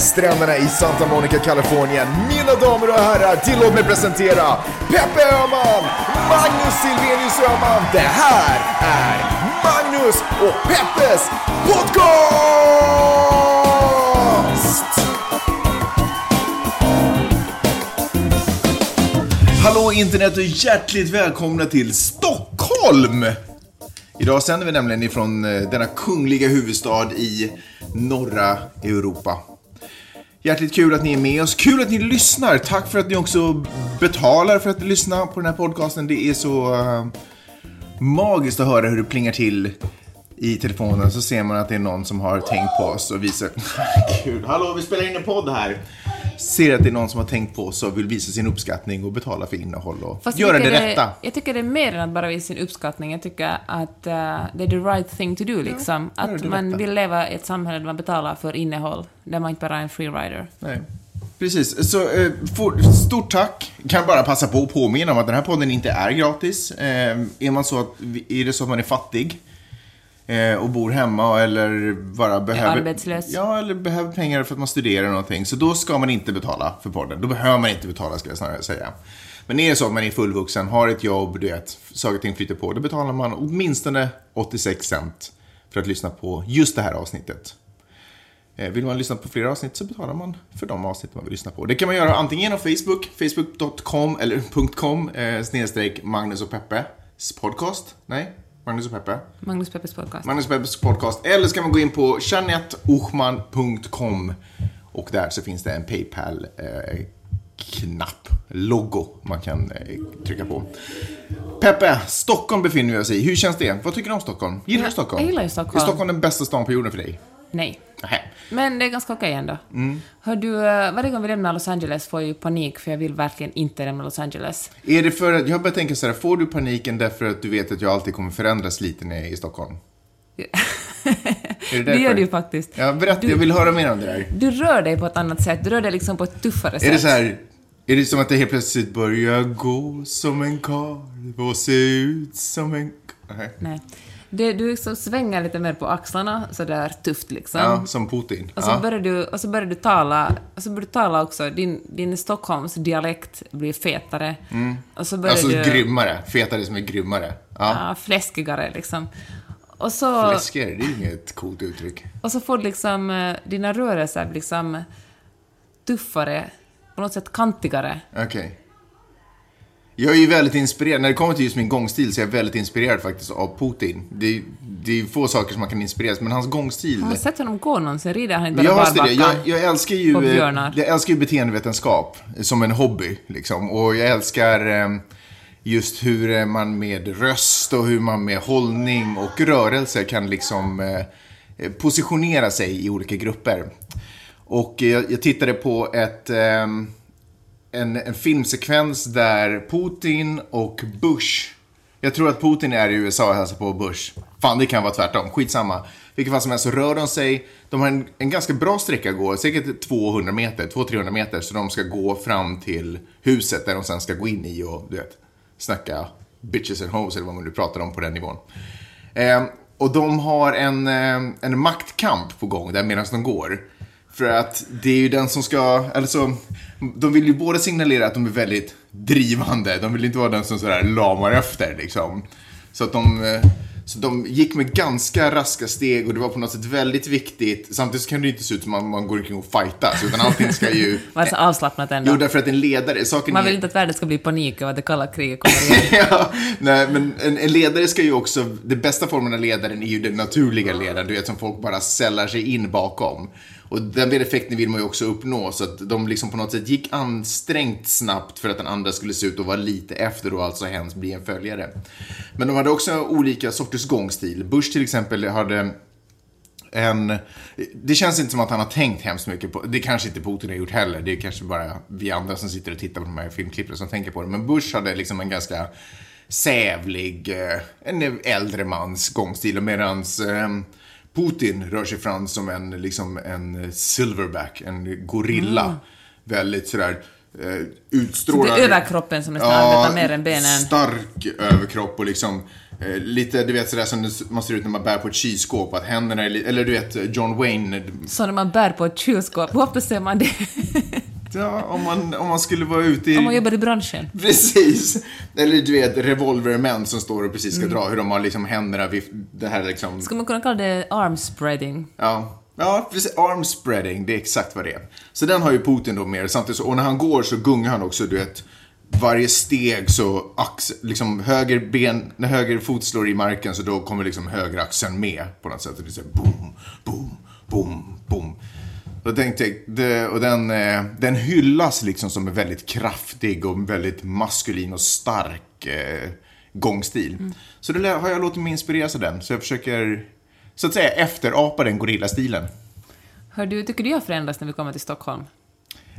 stränderna i Santa Monica, Kalifornien. Mina damer och herrar, tillåt mig presentera Peppe Öhman, Magnus Silvenius Öhman. Det här är Magnus och Peppes podcast! Hallå internet och hjärtligt välkomna till Stockholm! Idag sänder vi nämligen ifrån eh, denna kungliga huvudstad i norra Europa. Hjärtligt kul att ni är med oss. Kul att ni lyssnar. Tack för att ni också betalar för att lyssna på den här podcasten. Det är så uh, magiskt att höra hur det plingar till i telefonen. Så ser man att det är någon som har tänkt på oss och visar... Kul. Hallå, vi spelar in en podd här ser att det är någon som har tänkt på oss och vill visa sin uppskattning och betala för innehåll och Fast göra det, det rätta. Jag tycker det är mer än att bara visa sin uppskattning. Jag tycker att uh, det är the right thing to do, liksom. Ja, att man vill leva i ett samhälle där man betalar för innehåll, där man inte bara är en freerider. Nej. Precis, så eh, for, stort tack. Kan bara passa på att påminna om att den här podden inte är gratis. Eh, är man så att, är det så att man är fattig och bor hemma eller bara behöver... arbetslös. Ja, eller behöver pengar för att man studerar någonting. Så då ska man inte betala för podden. Då behöver man inte betala, skulle jag snarare säga. Men är det så att man är fullvuxen, har ett jobb, du vet, saker och ting flyter på, då betalar man åtminstone 86 cent för att lyssna på just det här avsnittet. Eh, vill man lyssna på fler avsnitt så betalar man för de avsnitt man vill lyssna på. Det kan man göra antingen genom Facebook, facebook.com eller .com eh, snedstreck Magnus och Peppe podcast. Nej, Magnus och Peppe. Magnus Peppes podcast. Magnus Peppes podcast. Eller ska man gå in på janettochman.com och där så finns det en Paypal-knapp, eh, logo man kan eh, trycka på. Peppe, Stockholm befinner vi oss i. Hur känns det? Vad tycker du om Stockholm? Gillar du Stockholm? Jag gillar Stockholm. Är Stockholm den bästa stan på jorden för dig? Nej. Nähä. Men det är ganska okej ändå. Mm. Hör du, eh, varje gång vi lämnar Los Angeles får jag ju panik för jag vill verkligen inte lämna Los Angeles. Är det för att, jag börjar tänka så här, får du paniken därför att du vet att jag alltid kommer förändras lite när jag är i Stockholm? det, det gör du ju faktiskt. Ja, berätta, du, jag vill höra mer om det där. Du rör dig på ett annat sätt, du rör dig liksom på ett tuffare sätt. Är det så här, är det som att det helt plötsligt börjar gå som en karl och se ut som en... Nej. Nej. Det, du liksom svänger lite mer på axlarna, sådär tufft liksom. Ja, som Putin. Och så, ja. börjar, du, och så börjar du tala, och så börjar du tala också, din, din Stockholms dialekt blir fetare. Mm. Och så börjar alltså du, grymmare, fetare som är grymmare. Ja, ja fläskigare liksom. Och så, Fläskigare, det är inget coolt uttryck. Och så får liksom eh, dina rörelser liksom tuffare, på något sätt kantigare. Okej. Okay. Jag är ju väldigt inspirerad, när det kommer till just min gångstil så är jag väldigt inspirerad faktiskt av Putin. Det är, det är få saker som man kan inspireras, men hans gångstil... Har du sett honom gå någonsin? Rider han inte bara jag, jag, jag älskar ju, jag älskar ju beteendevetenskap som en hobby, liksom. Och jag älskar ehm, just hur man med röst och hur man med hållning och rörelse kan liksom eh, positionera sig i olika grupper. Och jag, jag tittade på ett ehm, en, en filmsekvens där Putin och Bush jag tror att Putin är i USA och hälsar på Bush. Fan, det kan vara tvärtom. Skitsamma. Vilket fall som helst så rör de sig. De har en, en ganska bra sträcka att gå, säkert 200 meter, 200-300 meter. Så de ska gå fram till huset där de sen ska gå in i och, du vet, snacka bitches and hoes eller vad man nu pratar om på den nivån. Eh, och de har en, eh, en maktkamp på gång där medan de går. För att det är ju den som ska, alltså, de vill ju både signalera att de är väldigt drivande, de vill inte vara den som sådär lamar efter liksom. Så att de, eh, så de gick med ganska raska steg och det var på något sätt väldigt viktigt. Samtidigt kan det ju inte se ut som att man går omkring och fightas, utan allting ska ju... Vara så avslappnat ändå. Jo, därför att en ledare... Saken man vill är... inte att världen ska bli panik och att det kalla kriget kommer igen. ja, nej, men en, en, ledare ska ju också... Den bästa formen av ledaren är ju den naturliga ledaren, du vet, som folk bara sällar sig in bakom. Och den effekten vill man ju också uppnå, så att de liksom på något sätt gick ansträngt snabbt för att den andra skulle se ut att vara lite efter och alltså hens bli en följare. Men de hade också olika sorters gångstil. Bush till exempel hade en... Det känns inte som att han har tänkt hemskt mycket på... Det kanske inte Putin har gjort heller. Det är kanske bara vi andra som sitter och tittar på de här filmklippen som tänker på det. Men Bush hade liksom en ganska sävlig, eh, en äldre mans gångstil. Medans eh, Putin rör sig fram som en, liksom en silverback, en gorilla. Mm. Väldigt sådär eh, utstrålar... det är överkroppen som nästan ja, arbetar mer än benen. stark överkropp och liksom eh, lite, du vet sådär som man ser ut när man bär på ett kylskåp, att händerna är eller du vet John Wayne. Så när man bär på ett kylskåp, hur ofta ser man det? Ja, om man, om man skulle vara ute i... Om man jobbar i branschen. Precis. Eller du vet, revolvermän som står och precis ska mm. dra, hur de har liksom händerna vid det här liksom... Ska man kunna kalla det arm spreading? Ja. Ja, precis. Arm spreading, det är exakt vad det är. Så den har ju Putin då mer. Samtidigt så, och när han går så gungar han också, du vet. Varje steg så, ax, liksom höger ben, när höger fot slår i marken så då kommer liksom höger axeln med på något sätt. Det är så boom, boom, boom, boom. Och, tänkte, det, och den, eh, den hyllas liksom som en väldigt kraftig och väldigt maskulin och stark eh, gångstil. Mm. Så då har jag låtit mig inspireras av den. Så jag försöker, så att säga, efterapa den gorillastilen. Hör du, tycker du jag förändras när vi kommer till Stockholm?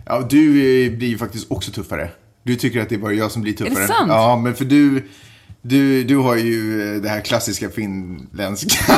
Ja, du eh, blir ju faktiskt också tuffare. Du tycker att det är bara jag som blir tuffare. Är det sant? Ja, men för du du, du har ju eh, det här klassiska finländska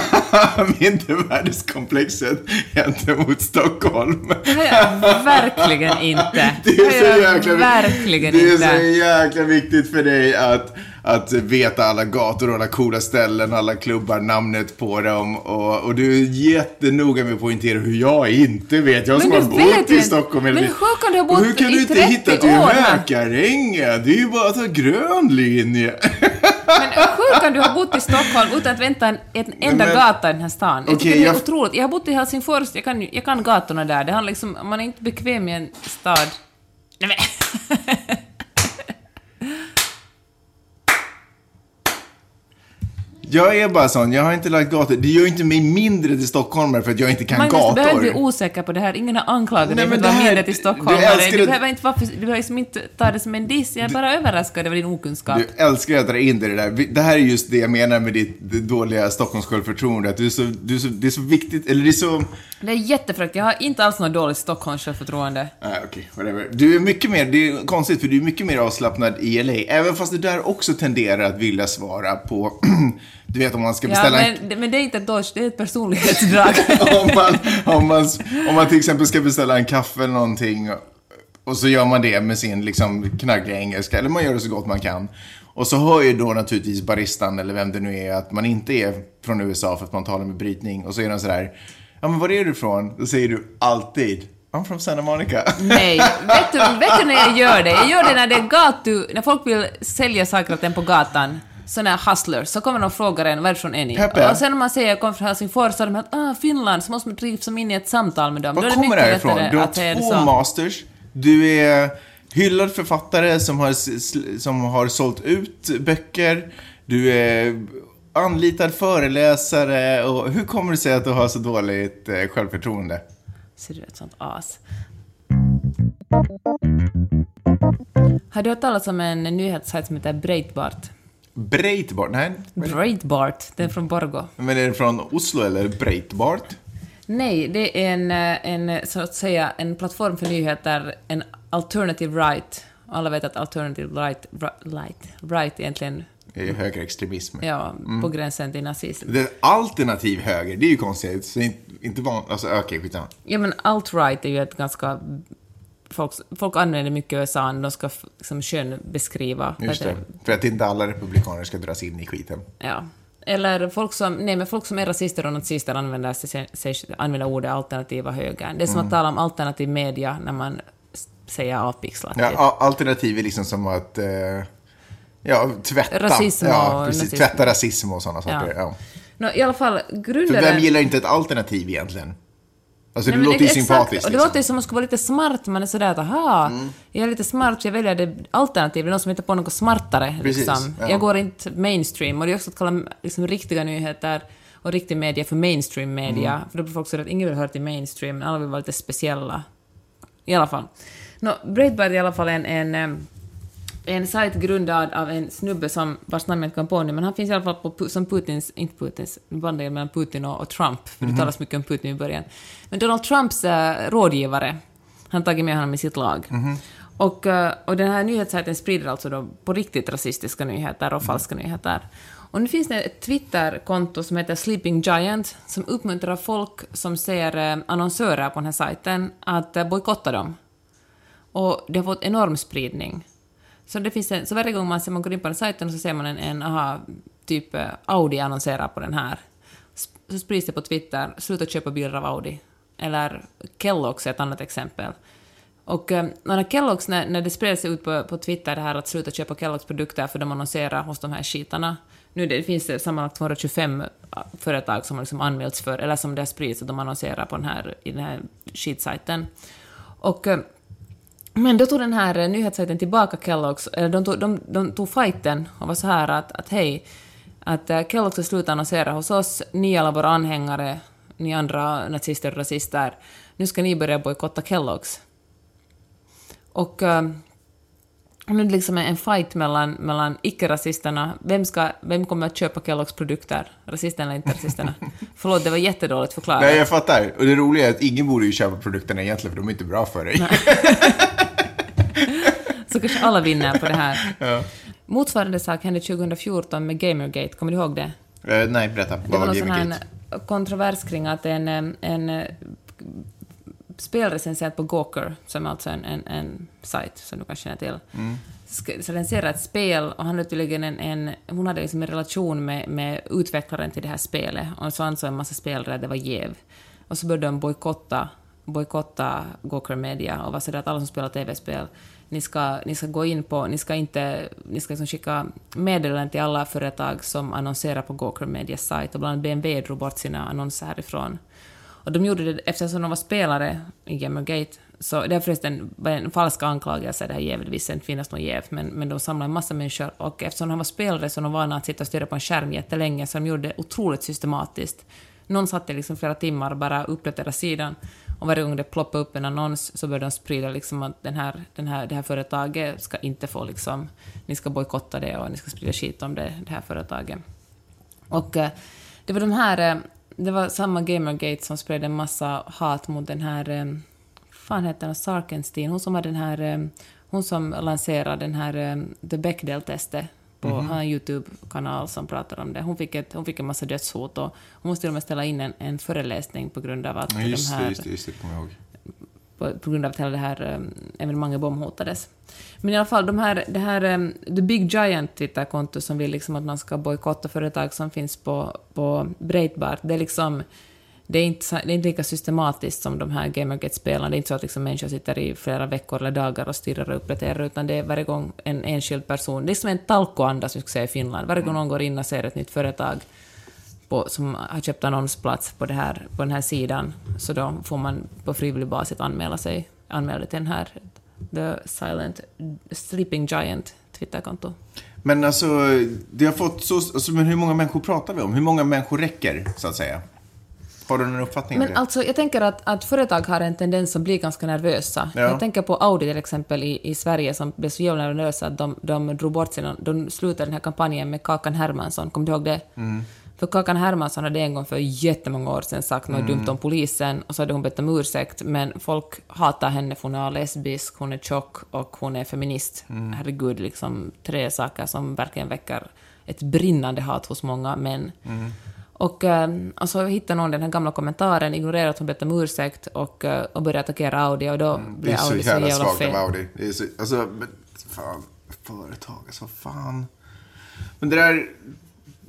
mindervärdeskomplexet gentemot Stockholm. Det har jag verkligen inte. Det är, så jäkla, verkligen det är så jäkla viktigt för dig att, att veta alla gator och alla coola ställen, alla klubbar, namnet på dem. Och, och du är jättenoga med att poängtera hur jag inte vet. Jag som har bott i Stockholm hela Men hur kan du ha bott i 30 år? Hur kan du inte hitta till Hökarängen? Det är ju bara att ta grön linje. Men hur kan du ha bott i Stockholm utan att vänta en, en enda men, gata i den här stan? Jag okay, tycker det är jag... otroligt. Jag har bott i Helsingfors, jag kan, jag kan gatorna där. Det handlar liksom, man är inte bekväm i en stad. Nej men. Jag är bara sån, jag har inte lagt gator. Det gör ju inte mig mindre till stockholmare för att jag inte kan Magnus, gator. Magnus, du behöver bli osäker på det här. Ingen har anklagat dig för att vara mindre till stockholmare. Du, du, behöver inte, du behöver liksom inte ta det som en diss. Jag är bara överraskad över din okunskap. Du älskar att dra in det där. Det här är just det jag menar med ditt dåliga Stockholmssjälvförtroende. Att du är så, du är så, det är så viktigt, eller det är så... Det är jättefräckt. Jag har inte alls något dåligt Stockholmssjälvförtroende. Nej, okej. Okay, whatever. Du är mycket mer, det är konstigt för du är mycket mer avslappnad i LA. Även fast du där också tenderar att vilja svara på Du vet om man ska beställa... Ja, men, men det är inte ett dodge, det är ett personlighetsdrag. om, man, om, man, om man till exempel ska beställa en kaffe eller någonting och så gör man det med sin liksom knaggliga engelska, eller man gör det så gott man kan. Och så hör ju då naturligtvis baristan, eller vem det nu är, att man inte är från USA för att man talar med brytning. Och så är den sådär, ja men var är du ifrån? Då säger du alltid, I'm from Santa Monica. Nej, vet du, vet du när jag gör det? Jag gör det när det är gatu, när folk vill sälja saker åt en på gatan såna här hustlers, så kommer de och frågar en varifrån är ni? Peppe. Och sen när man säger jag kommer från Helsingfors, så de att ah, Finland, så måste man trivas in i ett samtal med dem. Var kommer det ifrån? Du har två masters, du är hyllad författare som har, som har sålt ut böcker, du är anlitad föreläsare och hur kommer det sig att du har så dåligt eh, självförtroende? Ser du ett sånt as? Har du hört talas om en nyhetssajt som heter Breitbart? Breitbart? Nej. Breitbart, det är från Borgo. Men är det från Oslo eller Breitbart? Nej, det är en, en, så att säga, en plattform för nyheter, en alternative right. Alla vet att alternative right, right, right egentligen är ju högerextremism. Ja, mm. på gränsen till nazism. Det är alternativ höger, det är ju konstigt. Så inte, inte van, alltså okej, okay, skitsamma. Ja, men alt-right är ju ett ganska folk, folk använder mycket USA när de ska liksom kön beskriva. Just det, för att inte alla republikaner ska dras in i skiten. Ja. Eller folk som, nej, men folk som är rasister och nazister använder, sig, sig, använder ordet alternativa högern. Det är som mm. att tala om alternativ media när man säger avpixlat. Ja, alternativ är liksom som att eh, ja, tvätta. Rasism ja, precis, tvätta rasism och sådana saker. Ja. Ja. No, I alla fall, grundaren... För vem gillar inte ett alternativ egentligen? Alltså det Nej, låter ju sympatiskt. Och det liksom. låter ju som att man skulle vara lite smart, man är sådär att aha, mm. jag är lite smart så jag väljer det alternativet, någon som hittar på något smartare. Precis, liksom. ja. Jag går inte mainstream, och det är också att kalla liksom, riktiga nyheter och riktig media för mainstream media, mm. för då blir folk så att ingen vill höra till mainstream, men alla vill vara lite speciella. I alla fall. No, Breitbart är i alla fall en, en en sajt grundad av en snubbe som, vars namn jag inte kan på nu, men han finns i alla fall på, som Putins, inte Putins, bandel mellan Putin och, och Trump, för mm -hmm. det talas mycket om Putin i början. Men Donald Trumps äh, rådgivare, han har tagit med honom i sitt lag. Mm -hmm. Och, äh, och den här nyhetssajten sprider alltså då på riktigt rasistiska nyheter och mm. falska nyheter. Och nu finns det ett Twitterkonto som heter Sleeping Giant som uppmuntrar folk som ser äh, annonsörer på den här sajten att bojkotta dem. Och det har fått enorm spridning. Så, det finns en, så varje gång man, man går in på den sajten så ser man en, en aha, typ eh, Audi annonserar på den här. Så sprids det på Twitter, sluta köpa bilar av Audi. Eller Kellogg's är ett annat exempel. Och eh, när Kellogg's, när, när det spreds ut på, på Twitter det här att sluta köpa Kellogg's produkter för de annonserar hos de här skitarna. Nu det, finns det sammanlagt 225 eh, företag som har liksom anmälts för, eller som det har spridits att de annonserar på den här, i den här skitsajten. Och men då tog den här eh, nyhetssajten tillbaka Kellogg's, eller de tog, de, de tog fighten och var så här att, att hej, att eh, Kellogg's har slutat annonsera hos oss, ni alla våra anhängare, ni andra nazister och rasister, nu ska ni börja bojkotta Kellogg's. Och uh, nu är det liksom en fight mellan, mellan icke-rasisterna. Vem, vem kommer att köpa Kellogg's produkter? Rasisterna eller inte rasisterna? Förlåt, det var jättedåligt förklarat. Nej, jag fattar. Och det roliga är att ingen borde ju köpa produkterna egentligen, för de är inte bra för dig. Så kanske alla vinner på det här. Ja. Motsvarande sak hände 2014 med Gamergate, kommer du ihåg det? Uh, nej, berätta. Vad det var någon sån här kontrovers kring att en, en spelrecensent på Gawker, som är alltså en, en, en sajt som du kanske känner till, mm. recenserade ett spel och han hade tydligen en, en, hon hade liksom en relation med, med utvecklaren till det här spelet och så ansåg en massa spelare att det var jäv. Och så började de bojkotta bojkotta Gawker Media och var sådär att alla som spelar tv-spel, ni ska, ni ska gå in på, ni ska inte, ni ska liksom skicka meddelanden till alla företag som annonserar på Gawker Medias sajt och bland annat BMW drog bort sina annonser härifrån. Och de gjorde det eftersom de var spelare i Gamergate, så det är förresten en falsk anklagelse, det här givetvis inte finns någon jäv, men, men de samlade en massa människor och eftersom de var spelare så de var vana att sitta och stirra på en skärm jättelänge, så de gjorde det otroligt systematiskt. Någon satt i liksom flera timmar och bara uppdaterade sidan och varje gång det ploppade upp en annons så började de sprida liksom att den här, den här, det här företaget ska inte få liksom, ni ska bojkotta det och ni ska sprida skit om det, det här företaget. Och eh, det var de här eh, det var samma Gamergate som spred en massa hat mot den här, eh, fan heter hon, Sarkenstein, hon som har den här, eh, hon som lanserade den här eh, The Bechdel-testet på mm -hmm. en YouTube-kanal som pratar om det. Hon fick, ett, hon fick en massa dödshot och hon måste till och med ställa in en, en föreläsning på grund av att ja, just de här... Just det, just det, kommer jag ihåg på, på grund av att hela det här um, evenemanget bombhotades. Men i alla fall, de här, det här um, The Big Giant Twitterkonto som vill liksom att man ska bojkotta företag som finns på, på Breitbart, det är liksom det är, inte, det är inte lika systematiskt som de här Gamergate-spelarna. Det är inte så att liksom människor sitter i flera veckor eller dagar och stirrar och uppdaterar, utan det är varje gång en enskild person. Det är som en talkoanda, som vi skulle säga i Finland. Varje gång någon går in och ser ett nytt företag på, som har köpt annonsplats på, det här, på den här sidan, så då får man på frivillig basis anmäla sig, anmäla till den här The Silent Sleeping Giant Twitterkonto. Men alltså, det har fått så, alltså, men hur många människor pratar vi om? Hur många människor räcker, så att säga? Har du någon uppfattning Men alltså, jag tänker att, att företag har en tendens att bli ganska nervösa. Ja. Jag tänker på Audi till exempel i, i Sverige som blev så jävla nervösa att de, de drog bort sina... De slutade den här kampanjen med Kakan Hermansson, kommer du ihåg det? Mm. För Kakan Hermansson hade en gång för jättemånga år sedan sagt något mm. dumt om polisen och så hade hon bett om ursäkt, men folk hatar henne för hon är lesbisk, hon är tjock och hon är feminist. Mm. Herregud, liksom tre saker som verkligen väcker ett brinnande hat hos många män. Mm. Och, äh, och så hittade någon den här gamla kommentaren, ignorerade att hon bett om ursäkt och, äh, och började attackera Audi och då mm, blev Audi så jävla, jävla svagt av Audi. Det är så, alltså, men, fan, företag, alltså fan. Men det där,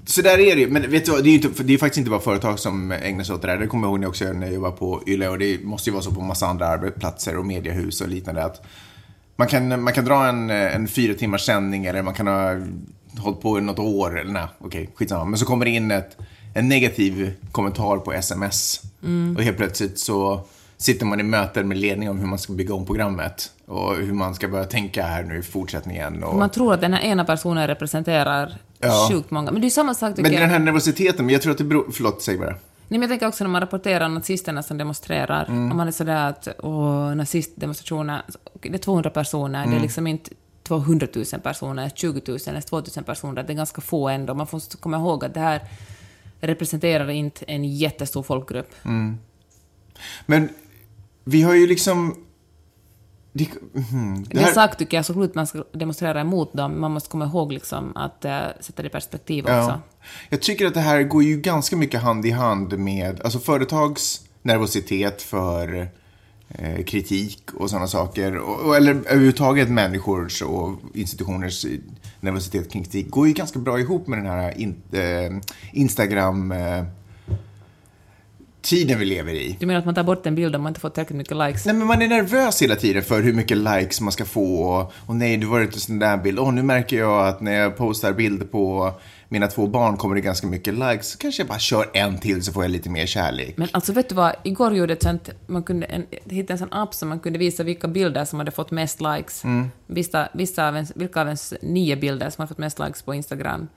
så där är det ju. Men vet du det är, inte, det är faktiskt inte bara företag som ägnar sig åt det där. Det kommer jag ihåg när jag också när jag var på Yle och det måste ju vara så på massa andra arbetsplatser och mediehus och liknande. Att man, kan, man kan dra en, en fyra timmars sändning eller man kan ha hållit på i något år. Eller nej, okej, skitsamma. Men så kommer det in ett, en negativ kommentar på sms. Mm. Och helt plötsligt så sitter man i möten med ledning om hur man ska bygga om programmet och hur man ska börja tänka här nu i fortsättningen. Och... Man tror att den här ena personen representerar ja. sjukt många. Men det är samma sak tycker Men den här nervositeten, men jag tror att det beror... Förlåt, säg bara. Nej, men jag tänker också när man rapporterar nazisterna som demonstrerar, mm. om man är sådär att åh, nazistdemonstrationer, det är 200 personer, mm. det är mm. liksom inte 200 000 personer, 20 000 eller 2 000 personer, det är ganska få ändå. Man får komma ihåg att det här representerar inte en jättestor folkgrupp. Mm. Men vi har ju liksom... Det, mm, det, här... det sak tycker jag absolut man ska demonstrera emot dem. Man måste komma ihåg liksom att uh, sätta det i perspektiv också. Ja. Jag tycker att det här går ju ganska mycket hand i hand med alltså företags nervositet för eh, kritik och sådana saker. Och, eller överhuvudtaget människors och institutioners nervositet kring kritik går ju ganska bra ihop med den här in, eh, Instagram eh, tiden vi lever i. Du menar att man tar bort en bild om man inte får tillräckligt mycket likes? Nej, men man är nervös hela tiden för hur mycket likes man ska få. Och, och nej, du var inte sån där bild. Och nu märker jag att när jag postar bilder på mina två barn kommer det ganska mycket likes. Så kanske jag bara kör en till så får jag lite mer kärlek. Men alltså vet du vad, igår gjorde ett sånt, man kunde en, hitta en sån app som man kunde visa vilka bilder som hade fått mest likes. Mm. Vissa, vissa av ens, vilka av ens nio bilder som hade fått mest likes på Instagram.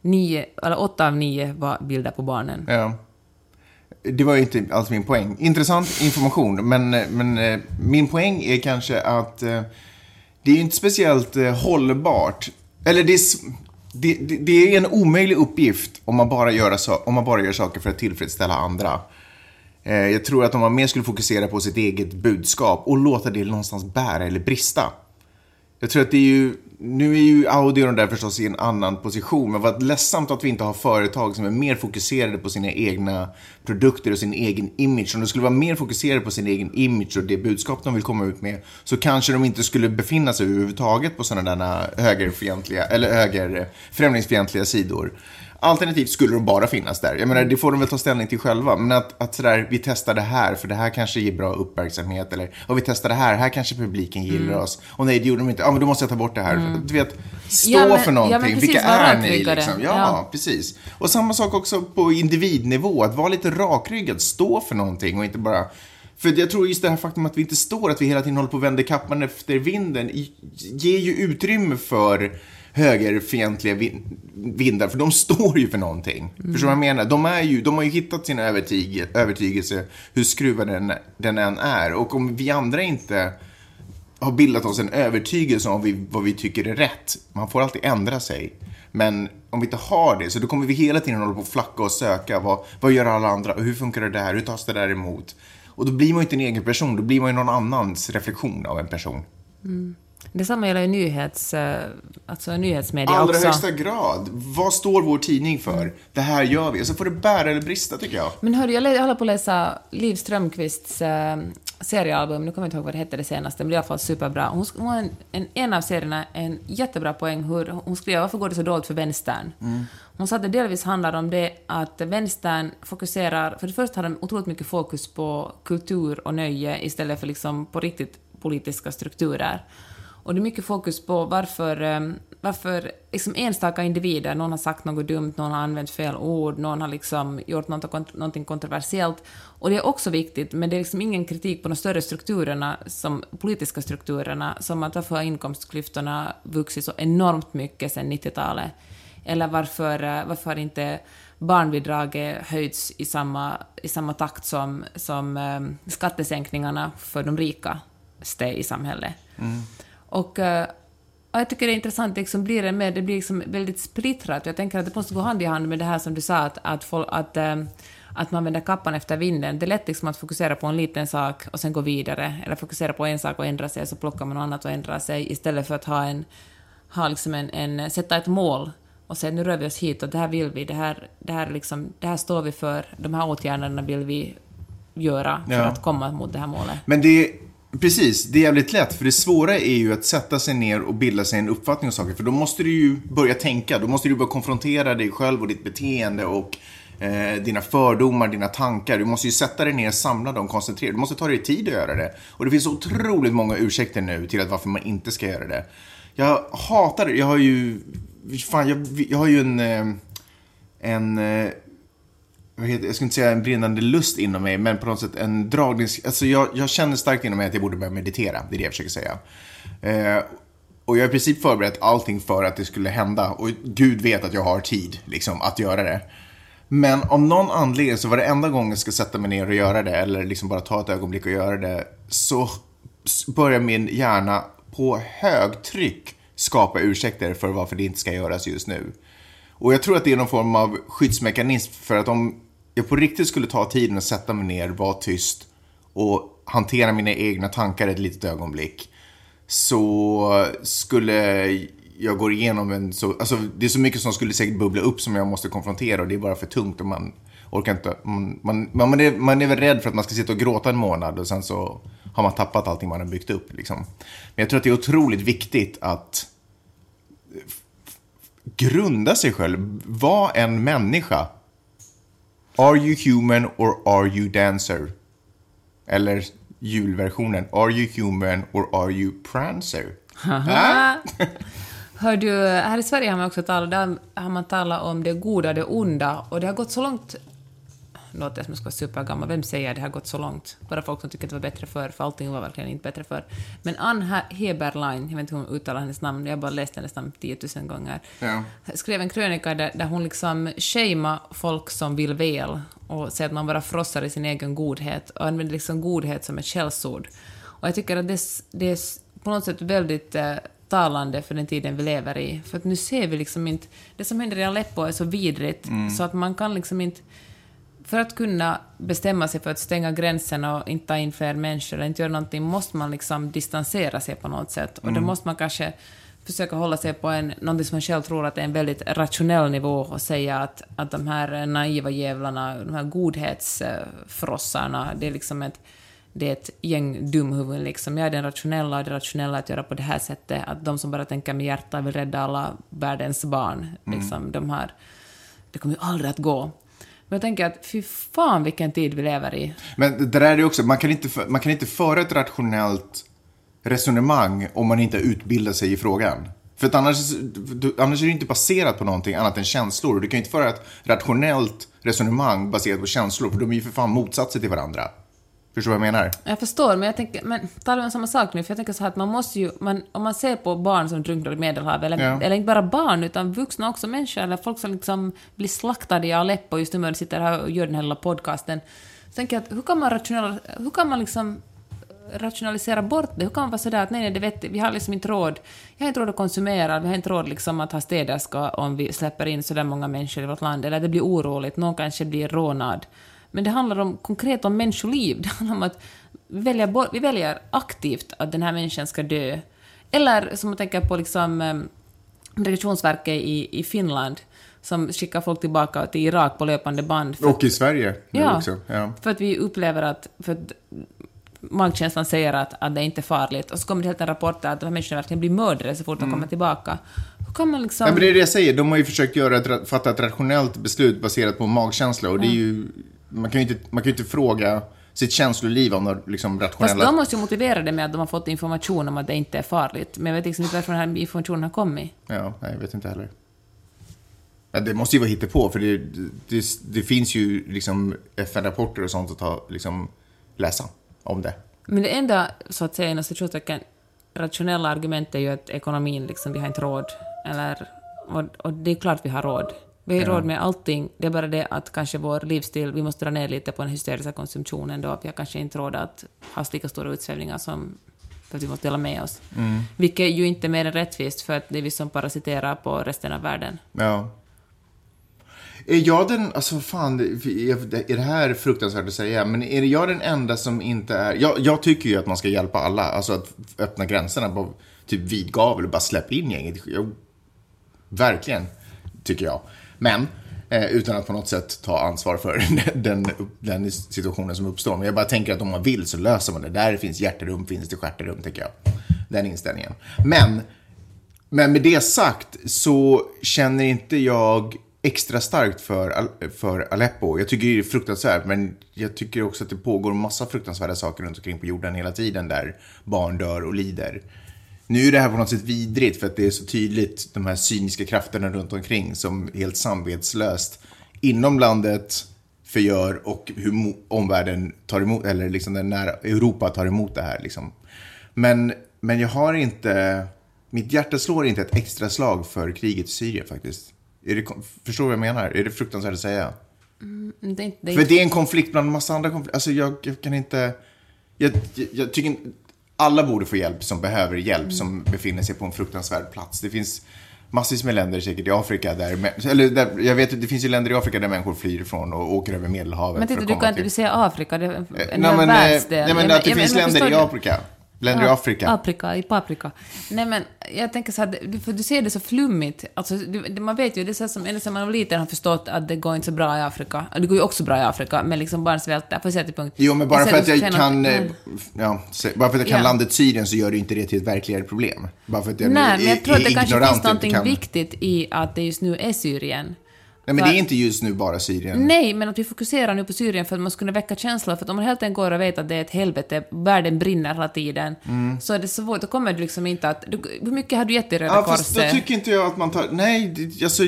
Nio, eller åtta av nio var bilder på barnen. Ja. Det var ju inte alls min poäng. Intressant information, men, men eh, min poäng är kanske att eh, det är inte speciellt eh, hållbart. Eller det är, det, det, det, är en omöjlig uppgift om man, bara gör, om man bara gör saker för att tillfredsställa andra. Jag tror att om man mer skulle fokusera på sitt eget budskap och låta det någonstans bära eller brista. Jag tror att det är ju nu är ju Audi och de där förstås i en annan position, men vad ledsamt att vi inte har företag som är mer fokuserade på sina egna produkter och sin egen image. Om de skulle vara mer fokuserade på sin egen image och det budskap de vill komma ut med, så kanske de inte skulle befinna sig överhuvudtaget på sådana där högerfientliga, eller höger, främlingsfientliga sidor. Alternativt skulle de bara finnas där. Jag menar, det får de väl ta ställning till själva. Men att, att sådär, vi testar det här, för det här kanske ger bra uppmärksamhet. Eller, och vi testar det här, här kanske publiken gillar mm. oss. Och nej, det gjorde de inte. Ja, men då måste jag ta bort det här. Mm. Du vet, stå ja, men, för någonting. Ja, precis, Vilka är ni liksom? Ja, ja, precis. Och samma sak också på individnivå. Att vara lite rakryggad, stå för någonting och inte bara för jag tror just det här faktum att vi inte står, att vi hela tiden håller på att vända kappan efter vinden, ger ju utrymme för högerfientliga vindar, för de står ju för någonting. Mm. Förstår du vad jag menar? De, är ju, de har ju hittat sin övertyg, övertygelse, hur skruvad den, den än är. Och om vi andra inte har bildat oss en övertygelse om vi, vad vi tycker är rätt, man får alltid ändra sig. Men om vi inte har det, så då kommer vi hela tiden hålla på att flacka och söka. Vad, vad gör alla andra? Hur funkar det där? Hur tas det där emot? Och då blir man ju inte en egen person, då blir man ju någon annans reflektion av en person. Mm. Detsamma gäller ju nyhets, eh, alltså nyhetsmedia Allra också. högsta grad. Vad står vår tidning för? Det här gör vi. Och så får det bära eller brista, tycker jag. Men hörru, jag håller på att läsa Liv Strömquists äh, seriealbum. Nu kommer jag inte ihåg vad det hette det senaste, men det är i alla fall superbra. Hon, hon har en, en, en av serierna en jättebra poäng hur hon skrev varför går det så dåligt för vänstern. Mm. Hon sa att det delvis handlar om det att vänstern fokuserar... För det första har de otroligt mycket fokus på kultur och nöje istället för liksom på riktigt politiska strukturer. Och det är mycket fokus på varför, ehm, varför liksom enstaka individer, någon har sagt något dumt, någon har använt fel ord, någon har liksom gjort något, någonting kontroversiellt. Och det är också viktigt, men det är liksom ingen kritik på de större strukturerna, som politiska strukturerna, som att varför har inkomstklyftorna vuxit så enormt mycket sedan 90-talet? Eller varför, eh, varför har inte barnbidraget höjts i samma, i samma takt som, som ehm, skattesänkningarna för de rikaste i samhället? Mm. Och, uh, jag tycker det är intressant, liksom blir det, med, det blir liksom väldigt splittrat. Jag tänker att det måste gå hand i hand med det här som du sa, att, att, folk, att, uh, att man vänder kappan efter vinden. Det är lätt liksom att fokusera på en liten sak och sen gå vidare, eller fokusera på en sak och ändra sig, så plockar man något annat och ändrar sig, istället för att ha en, ha liksom en, en, sätta ett mål och säga nu rör vi oss hit och det här vill vi, det här, det här, liksom, det här står vi för, de här åtgärderna vill vi göra för ja. att komma mot det här målet. Men det Precis, det är jävligt lätt. För det svåra är ju att sätta sig ner och bilda sig en uppfattning om saker. För då måste du ju börja tänka. Då måste du börja konfrontera dig själv och ditt beteende och eh, dina fördomar, dina tankar. Du måste ju sätta dig ner, samla dem, koncentrera. Du måste ta dig tid att göra det. Och det finns otroligt många ursäkter nu till att varför man inte ska göra det. Jag hatar det. Jag har ju... Fan, jag, jag har ju en... Eh, en eh, jag, heter, jag ska inte säga en brinnande lust inom mig, men på något sätt en dragning. Alltså jag, jag känner starkt inom mig att jag borde börja meditera. Det är det jag försöker säga. Eh, och jag har i princip förberett allting för att det skulle hända. Och Gud vet att jag har tid liksom, att göra det. Men av någon anledning så var det enda gången jag ska sätta mig ner och göra det, eller liksom bara ta ett ögonblick och göra det, så börjar min hjärna på högtryck skapa ursäkter för varför det inte ska göras just nu. Och jag tror att det är någon form av skyddsmekanism för att om jag på riktigt skulle ta tiden att sätta mig ner, vara tyst och hantera mina egna tankar ett litet ögonblick så skulle jag gå igenom en så, alltså det är så mycket som skulle säkert bubbla upp som jag måste konfrontera och det är bara för tungt och man orkar inte, man, man, man, är, man är väl rädd för att man ska sitta och gråta en månad och sen så har man tappat allting man har byggt upp. Liksom. Men jag tror att det är otroligt viktigt att grunda sig själv. Var en människa. Are you human or are you dancer? Eller julversionen. Are you human or are you prancer? Äh? Hör du, här i Sverige har man också talat, där har man talat om det goda och det onda, och det har gått så långt låter jag som jag ska vara supergammal, vem säger att det har gått så långt? Bara folk som tycker att det var bättre förr, för allting var verkligen inte bättre förr. Men Ann Heberlein, jag vet inte hur hon uttalar hennes namn, jag har bara läst hennes namn 10 000 gånger, ja. skrev en krönika där, där hon liksom shamear folk som vill väl och säger att man bara frossar i sin egen godhet och använder liksom godhet som ett källsord. Och jag tycker att det, det är på något sätt väldigt eh, talande för den tiden vi lever i. För att nu ser vi liksom inte... Det som händer i Aleppo är så vidrigt, mm. så att man kan liksom inte för att kunna bestämma sig för att stänga gränsen och inte ta in fler människor eller inte göra någonting måste man liksom distansera sig på något sätt. Och mm. då måste man kanske försöka hålla sig på en, någonting som man själv tror att är en väldigt rationell nivå och säga att, att de här naiva jävlarna, de här godhetsfrossarna, det är liksom ett, det är ett gäng dumhuvuden liksom. Jag är den rationella och det rationella att göra på det här sättet, att de som bara tänker med hjärta vill rädda alla världens barn, mm. liksom, de här, det kommer ju aldrig att gå. Men jag tänker att fy fan vilken tid vi lever i. Men det där är ju också, man kan inte, man kan inte föra ett rationellt resonemang om man inte utbildar sig i frågan. För att annars, annars är det inte baserat på någonting annat än känslor. Du kan ju inte föra ett rationellt resonemang baserat på känslor, för de är ju för fan motsatser till varandra. Förstår du vad jag menar? Jag förstår, men jag tänker, men talar om samma sak nu? För jag tänker så här att man måste ju, man, om man ser på barn som drunknar i Medelhavet, eller, ja. eller inte bara barn, utan vuxna också människor, eller folk som liksom blir slaktade i Aleppo, just nu när vi sitter här och gör den här lilla podcasten, så tänker jag att hur kan man rationalisera, hur kan man liksom rationalisera bort det? Hur kan man vara sådär att nej, nej, det vet vi har liksom inte råd, jag har inte råd att konsumera, vi har inte råd liksom att ha städerska om vi släpper in sådär många människor i vårt land, eller det blir oroligt, någon kanske blir rånad. Men det handlar om, konkret om människoliv. Det handlar om att vi väljer, vi väljer aktivt att den här människan ska dö. Eller som man tänker på liksom, eh, Migrationsverket i, i Finland som skickar folk tillbaka till Irak på löpande band. och i Sverige ja, också. Ja, för att vi upplever att, för att magkänslan säger att, att det inte är farligt, och så kommer det helt en rapport att de här människorna verkligen blir mördare så fort de mm. kommer tillbaka. Hur kan man liksom... Ja, men det är det jag säger, de har ju försökt göra ett, fatta ett rationellt beslut baserat på magkänsla, och det är ju man kan ju inte, man kan inte fråga sitt känsloliv om några liksom, rationella... Fast de måste ju motivera det med att de har fått information om att det inte är farligt. Men jag vet liksom inte varför den här informationen har kommit. Ja, nej, jag vet inte heller. Ja, det måste ju vara hittepå, för det, det, det finns ju liksom FN-rapporter och sånt att ta, liksom, läsa om det. Men det enda, så att säga, inom situationstecken, rationella argumentet är ju att ekonomin, liksom, vi har inte råd. Eller, och, och det är klart vi har råd. Vi har ja. råd med allting, det är bara det att kanske vår livsstil, vi måste dra ner lite på den hysteriska konsumtionen då, vi har kanske inte råd att ha lika stora utsvävningar som för att vi måste dela med oss. Mm. Vilket ju inte är mer än rättvist, för att det är vi som parasiterar på resten av världen. Ja. Är jag den, alltså fan, är det här fruktansvärt att säga, men är jag den enda som inte är, jag, jag tycker ju att man ska hjälpa alla, alltså att öppna gränserna på typ vid gavel och bara släppa in gänget. Jag, verkligen, tycker jag. Men eh, utan att på något sätt ta ansvar för den, den, situationen som uppstår. Men jag bara tänker att om man vill så löser man det. Där det finns hjärterum, finns det stjärterum, tänker jag. Den inställningen. Men, men med det sagt så känner inte jag extra starkt för, för Aleppo. Jag tycker det är fruktansvärt, men jag tycker också att det pågår massa fruktansvärda saker runt omkring på jorden hela tiden där barn dör och lider. Nu är det här på något sätt vidrigt för att det är så tydligt de här cyniska krafterna runt omkring som helt samvetslöst inom landet förgör och hur omvärlden tar emot, eller liksom när Europa tar emot det här. Liksom. Men, men jag har inte, mitt hjärta slår inte ett extra slag för kriget i Syrien faktiskt. Det, förstår du vad jag menar? Är det fruktansvärt att säga? Mm, det, det, för det är en konflikt bland en massa andra konflikter. Alltså jag, jag kan inte... Jag, jag, jag tycker alla borde få hjälp som behöver hjälp, mm. som befinner sig på en fruktansvärd plats. Det finns massvis med länder säkert i Afrika där, eller där, jag vet att det finns ju länder i Afrika där människor flyr ifrån och åker över Medelhavet. Men titta, du kan inte säga Afrika, det är en nej, men, världsdel. Nej, men att det jag finns men, länder i Afrika. Länder i Afrika. Afrika, i paprika. Nej men, jag tänker så här, för du ser det så flummigt. Alltså, du, man vet ju, det är så som, ända sedan man var liten har förstått att det går inte så bra i Afrika. Det går ju också bra i Afrika, men liksom barn svälter. Får jag säga till punkt? Jo, men bara för att jag kan, ja, bara för att jag kan landet Syrien så gör det inte det till ett verkligare problem. Bara för att jag Nej, men jag tror att det kanske finns någonting viktigt i att det just nu är Syrien. Nej, men det är inte just nu bara Syrien. Nej, men att vi fokuserar nu på Syrien för att man ska kunna väcka känslor. För att om man helt enkelt går och vet att det är ett helvete, världen brinner hela tiden, mm. så är det svårt. Då kommer du liksom inte att... hur mycket har du gett i Röda ja, Korset? Då tycker inte jag att man tar... Nej, alltså...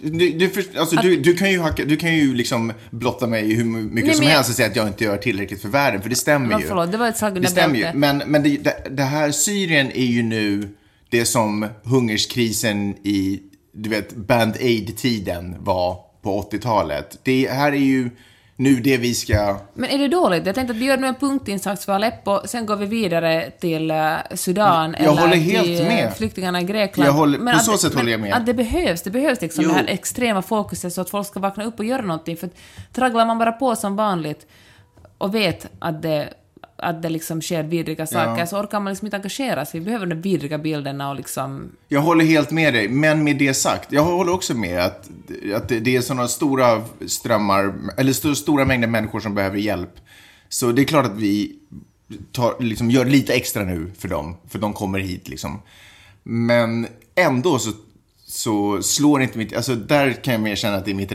Du, du, alltså, att, du, du, kan ju hacka, du kan ju liksom blotta mig hur mycket nej, som helst och säga att jag inte gör tillräckligt för världen, för det stämmer men, ju. Förlåt, det var ett slag Det stämmer ju. Men, men det, det, det här Syrien är ju nu det som hungerskrisen i, du vet, Band-Aid-tiden var på 80-talet. Det här är ju nu det vi ska... Men är det dåligt? Jag tänkte att vi gör nu en punktinsats för Aleppo, sen går vi vidare till uh, Sudan jag eller helt till med. flyktingarna i Grekland. Jag håller, men på så sätt håller jag med. Att det behövs, det behövs liksom jo. det här extrema fokuset så att folk ska vakna upp och göra någonting. För tragglar man bara på som vanligt och vet att det att det liksom sker vidriga saker, ja. så orkar man liksom inte engagera sig. Vi behöver de vidriga bilderna och liksom... Jag håller helt med dig, men med det sagt, jag håller också med att, att det är sådana stora strömmar, eller st stora mängder människor som behöver hjälp. Så det är klart att vi tar, liksom, gör lite extra nu för dem, för de kommer hit liksom. Men ändå så så slår inte mitt... Alltså där kan jag mer känna att det är mitt...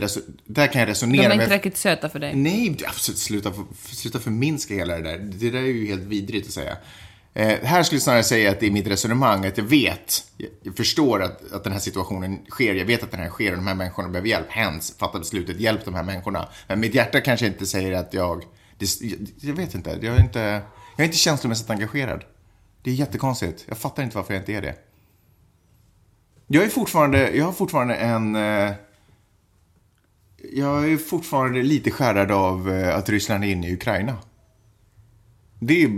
Där kan jag resonera med... De är inte tillräckligt söta för dig? Nej, absolut. Sluta, sluta förminska hela det där. Det där är ju helt vidrigt att säga. Eh, här skulle jag snarare säga att det är mitt resonemang, att jag vet, jag förstår att, att den här situationen sker, jag vet att den här sker och de här människorna behöver hjälp, hens, fatta beslutet, hjälp de här människorna. Men mitt hjärta kanske inte säger att jag, det, jag, jag vet inte, jag är inte, jag är inte känslomässigt engagerad. Det är jättekonstigt, jag fattar inte varför jag inte är det. Jag är fortfarande, jag har fortfarande en... Eh, jag är fortfarande lite skärrad av eh, att Ryssland är inne i Ukraina. Det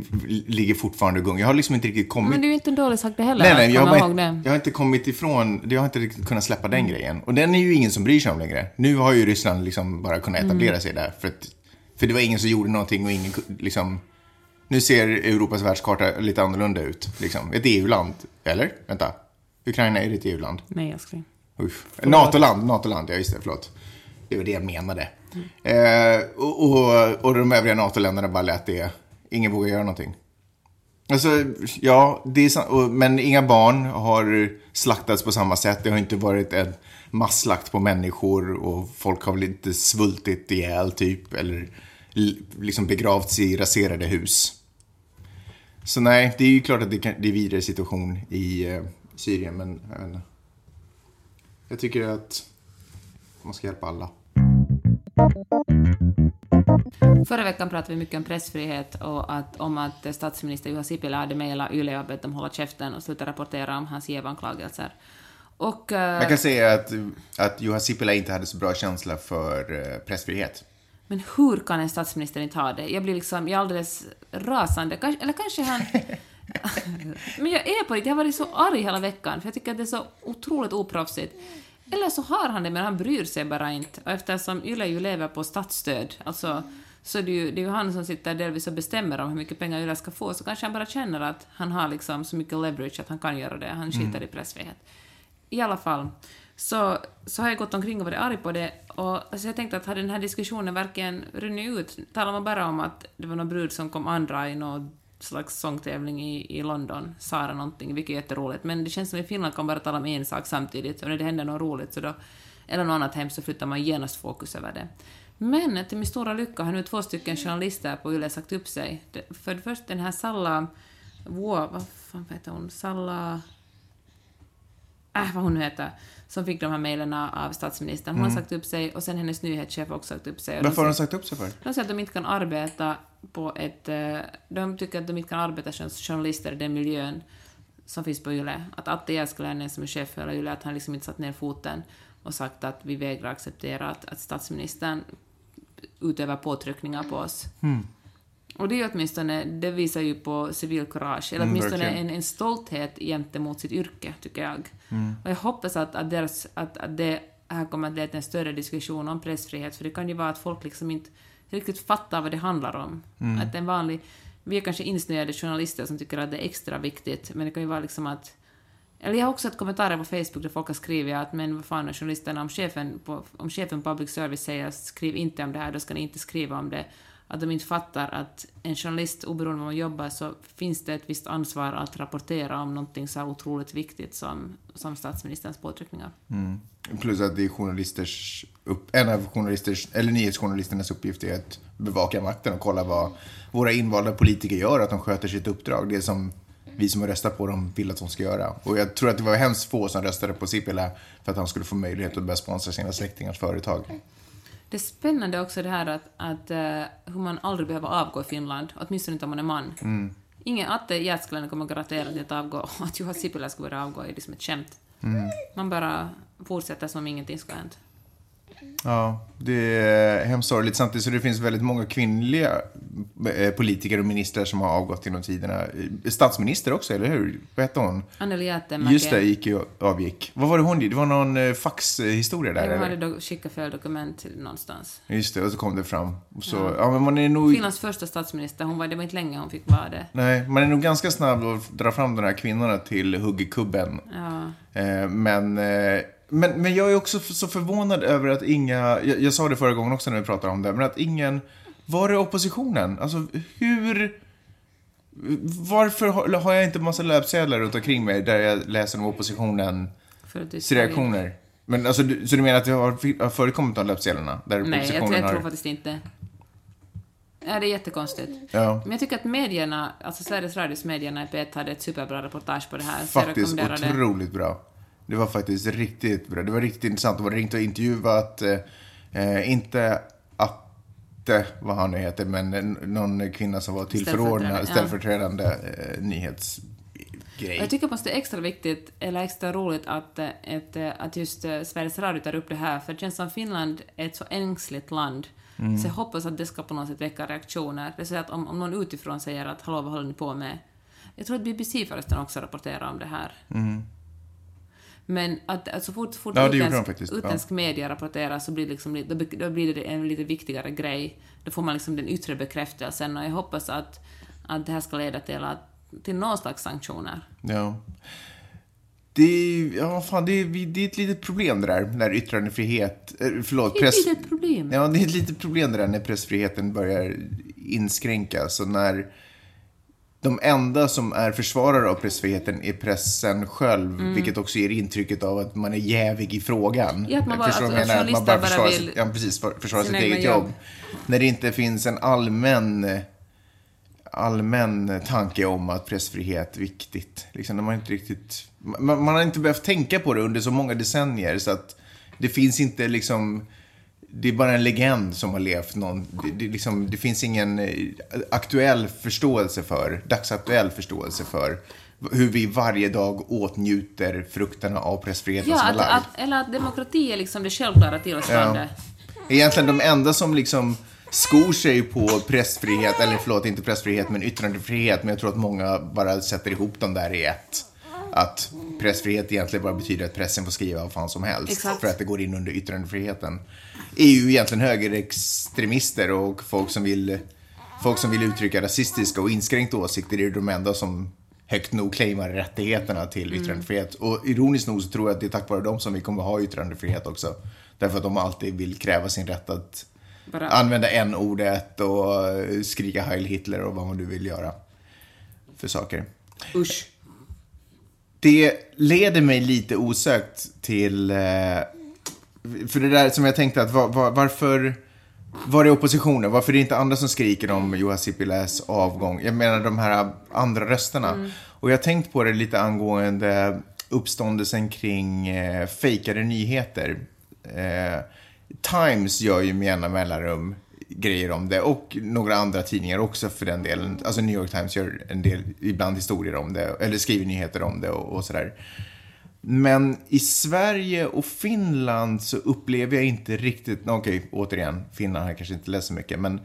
ligger fortfarande igång. Jag har liksom inte riktigt kommit... Men det är ju inte en dålig sak det heller, nej, nej, jag, har inte, jag har inte kommit ifrån, jag har inte riktigt kunnat släppa den grejen. Och den är ju ingen som bryr sig om längre. Nu har ju Ryssland liksom bara kunnat etablera mm. sig där. För, att, för det var ingen som gjorde någonting och ingen liksom... Nu ser Europas världskarta lite annorlunda ut. Liksom. Ett EU-land, eller? Vänta. Ukraina är ett EU-land. Nej, älskling. NATO-land, NATO-land, ja just det, förlåt. Det var det jag menade. Mm. Eh, och, och, och de övriga NATO-länderna bara lät det, ingen vågar göra någonting. Alltså, ja, det är men inga barn har slaktats på samma sätt. Det har inte varit en masslakt på människor och folk har väl inte svultit ihjäl typ, eller liksom begravts i raserade hus. Så nej, det är ju klart att det, kan, det är vidare situation i, eh, Syrien, men jag vet inte. Jag tycker att man ska hjälpa alla. Förra veckan pratade vi mycket om pressfrihet och att, om att statsminister Juha Sipilä hade mejlat Yle och bett dem hålla käften och sluta rapportera om hans jävanklagelser. Och, uh, Man kan säga att, att Juha Sipilä inte hade så bra känsla för uh, pressfrihet. Men hur kan en statsminister inte ha det? Jag blir liksom, jag är alldeles rasande. Kanske, eller kanske han... Men jag är på det, jag har varit så arg hela veckan, för jag tycker att det är så otroligt oproffsigt. Eller så har han det, men han bryr sig bara inte. Och eftersom Yle ju lever på statsstöd, alltså, så det är, ju, det är ju han som sitter delvis och bestämmer om hur mycket pengar Yle ska få, så kanske han bara känner att han har liksom så mycket leverage att han kan göra det, han skiter mm. i pressfrihet. I alla fall, så, så har jag gått omkring och varit arg på det, och alltså jag tänkte att hade den här diskussionen verkligen runnit ut, talar man bara om att det var någon brud som kom andra i något slags sångtävling i, i London, Sara någonting, vilket är jätteroligt. Men det känns som att i Finland kan man bara tala om en sak samtidigt, och när det händer något roligt så då, eller något annat hemskt så flyttar man genast fokus över det. Men till min stora lycka har nu två stycken journalister på Yle sagt upp sig. För det första den här Salla... Wow, vad fan heter hon? Salla... Äh, vad hon nu heter som fick de här mejlen av statsministern. Hon mm. har sagt upp sig och sen hennes nyhetschef har också sagt upp sig. Varför har hon sagt upp sig för? De säger att de inte kan arbeta på ett... Eh, de tycker att de inte kan arbeta som journalister i den miljön som finns på YLE. Att Atte Jääskeläinen som är chef för YLE, att han liksom inte satt ner foten och sagt att vi vägrar acceptera att, att statsministern utövar påtryckningar på oss. Mm. Och det är åtminstone, det visar ju på civilkurage, eller mm, åtminstone mm, en, en stolthet gentemot sitt yrke, tycker jag. Mm. Och jag hoppas att, att, deras, att, att det här kommer att leda till en större diskussion om pressfrihet, för det kan ju vara att folk liksom inte riktigt fattar vad det handlar om. Mm. Att en vanlig vi är kanske insnöade journalister som tycker att det är extra viktigt, men det kan ju vara liksom att eller jag har också sett kommentarer på Facebook där folk har skrivit att men vad fan journalisterna, om chefen på, om chefen på public service säger skriv inte om det här, då ska ni inte skriva om det. Att de inte fattar att en journalist, oberoende av var man jobbar, så finns det ett visst ansvar att rapportera om någonting så otroligt viktigt som, som statsministerns påtryckningar. Mm. Plus att det är journalisters, upp, en av journalisters, eller nyhetsjournalisternas uppgift är att bevaka makten och kolla vad våra invalda politiker gör, att de sköter sitt uppdrag. Det som vi som har röstat på dem vill att de ska göra. Och jag tror att det var hemskt få som röstade på Sipilä för att han skulle få möjlighet att börja sponsra sina släktingars företag. Det är spännande också det här att, att uh, hur man aldrig behöver avgå i Finland, åtminstone inte om man är man. Mm. Ingen Atte Jääskeläinen kommer garantera till att avgå, att Juha Sipilä ska börja avgå är liksom ett skämt. Mm. Man bara fortsätter som om ingenting ska hända. Ja, det är hemskt sorgligt. Samtidigt så det finns väldigt många kvinnliga eh, politiker och ministrar som har avgått genom tiderna. Statsminister också, eller hur? Vad hette hon? Anneli. Just det, gick ju, avgick. Vad var det hon Det var någon eh, faxhistoria där, eller? Hon hade skickat fel dokument till någonstans. Just det, och så kom det fram. Så, ja. ja men man är nog... Finlands första statsminister, hon var, det var inte länge hon fick vara det. Nej, man är nog ganska snabb att dra fram de här kvinnorna till huggkubben. Ja. Eh, men men, men jag är också så förvånad över att inga, jag, jag, sa det förra gången också när vi pratade om det, men att ingen, var är oppositionen? Alltså hur, varför har, har jag inte massa löpsedlar runt omkring mig där jag läser om oppositionens reaktioner? Men alltså, så du menar att det har, har förekommit de löpsedlarna? Där Nej, jag, jag tror faktiskt inte. Ja, det är jättekonstigt. Ja. Men jag tycker att medierna, alltså Sveriges Radios medierna i P1 hade ett superbra reportage på det här. Faktiskt otroligt bra. Det var faktiskt riktigt bra. Det var riktigt intressant. De var ringt och intervjuat, eh, inte Atte, vad han nu heter, men någon kvinna som var tillförordnad, ställföreträdande eh, nyhets... Grej. Jag tycker att det är extra viktigt, eller extra roligt, att, eh, ett, eh, att just eh, Sveriges Radio tar upp det här, för det känns som Finland är ett så ängsligt land. Mm. Så jag hoppas att det ska på något sätt väcka reaktioner. Det vill att om, om någon utifrån säger att ”hallå, vad håller ni på med?” Jag tror att BBC förresten också rapporterar om det här. Mm. Men att, att så fort, fort ja, utländsk, utländsk ja. media rapporterar så blir, liksom, då, blir det en lite viktigare grej. Då får man liksom den yttre bekräftelsen och jag hoppas att, att det här ska leda till, att, till någon slags sanktioner. Ja. Det är, ja, fan, det, är, det är ett litet problem det där, när yttrandefrihet... Eh, förlåt. Det är ett litet problem. Ja, det är ett litet problem det där när pressfriheten börjar inskränkas och när de enda som är försvarare av pressfriheten är pressen själv, mm. vilket också ger intrycket av att man är jävig i frågan. Ja, att man bara, Förstår alltså, menar, att man bara försvarar, vill ja, precis, för, försvarar sitt eget jobb. jobb. När det inte finns en allmän, allmän tanke om att pressfrihet är viktigt. Liksom, när man, inte riktigt, man, man har inte behövt tänka på det under så många decennier, så att det finns inte liksom det är bara en legend som har levt någon, det, det, liksom, det finns ingen eh, aktuell förståelse för, dagsaktuell förståelse för hur vi varje dag åtnjuter frukterna av pressfriheten ja, som är lagd. Att, eller att demokrati är liksom det självklara tillståndet. Ja. Egentligen de enda som liksom skor sig på pressfrihet, eller förlåt, inte pressfrihet, men yttrandefrihet, men jag tror att många bara sätter ihop dem där i ett att pressfrihet egentligen bara betyder att pressen får skriva vad fan som helst. Exakt. För att det går in under yttrandefriheten. Är ju egentligen högerextremister och folk som vill, folk som vill uttrycka rasistiska och inskränkta åsikter är de enda som högt nog claimar rättigheterna till mm. yttrandefrihet. Och ironiskt nog så tror jag att det är tack vare dem som vi kommer att ha yttrandefrihet också. Därför att de alltid vill kräva sin rätt att Bara... använda en ordet och skrika Heil Hitler och vad man nu vill göra för saker. Usch. Det leder mig lite osökt till... För det där som jag tänkte att var, var, varför... Var är oppositionen? Varför är det inte andra som skriker om Juha Sipiläs avgång? Jag menar de här andra rösterna. Mm. Och jag har tänkt på det lite angående uppståndelsen kring eh, fejkade nyheter. Eh, Times gör ju med jämna mellanrum grejer om det och några andra tidningar också för den delen. Alltså New York Times gör en del, ibland historier om det, eller skriver nyheter om det och, och sådär. Men i Sverige och Finland så upplever jag inte riktigt, okej, okay, återigen, Finland har kanske inte läst så mycket, men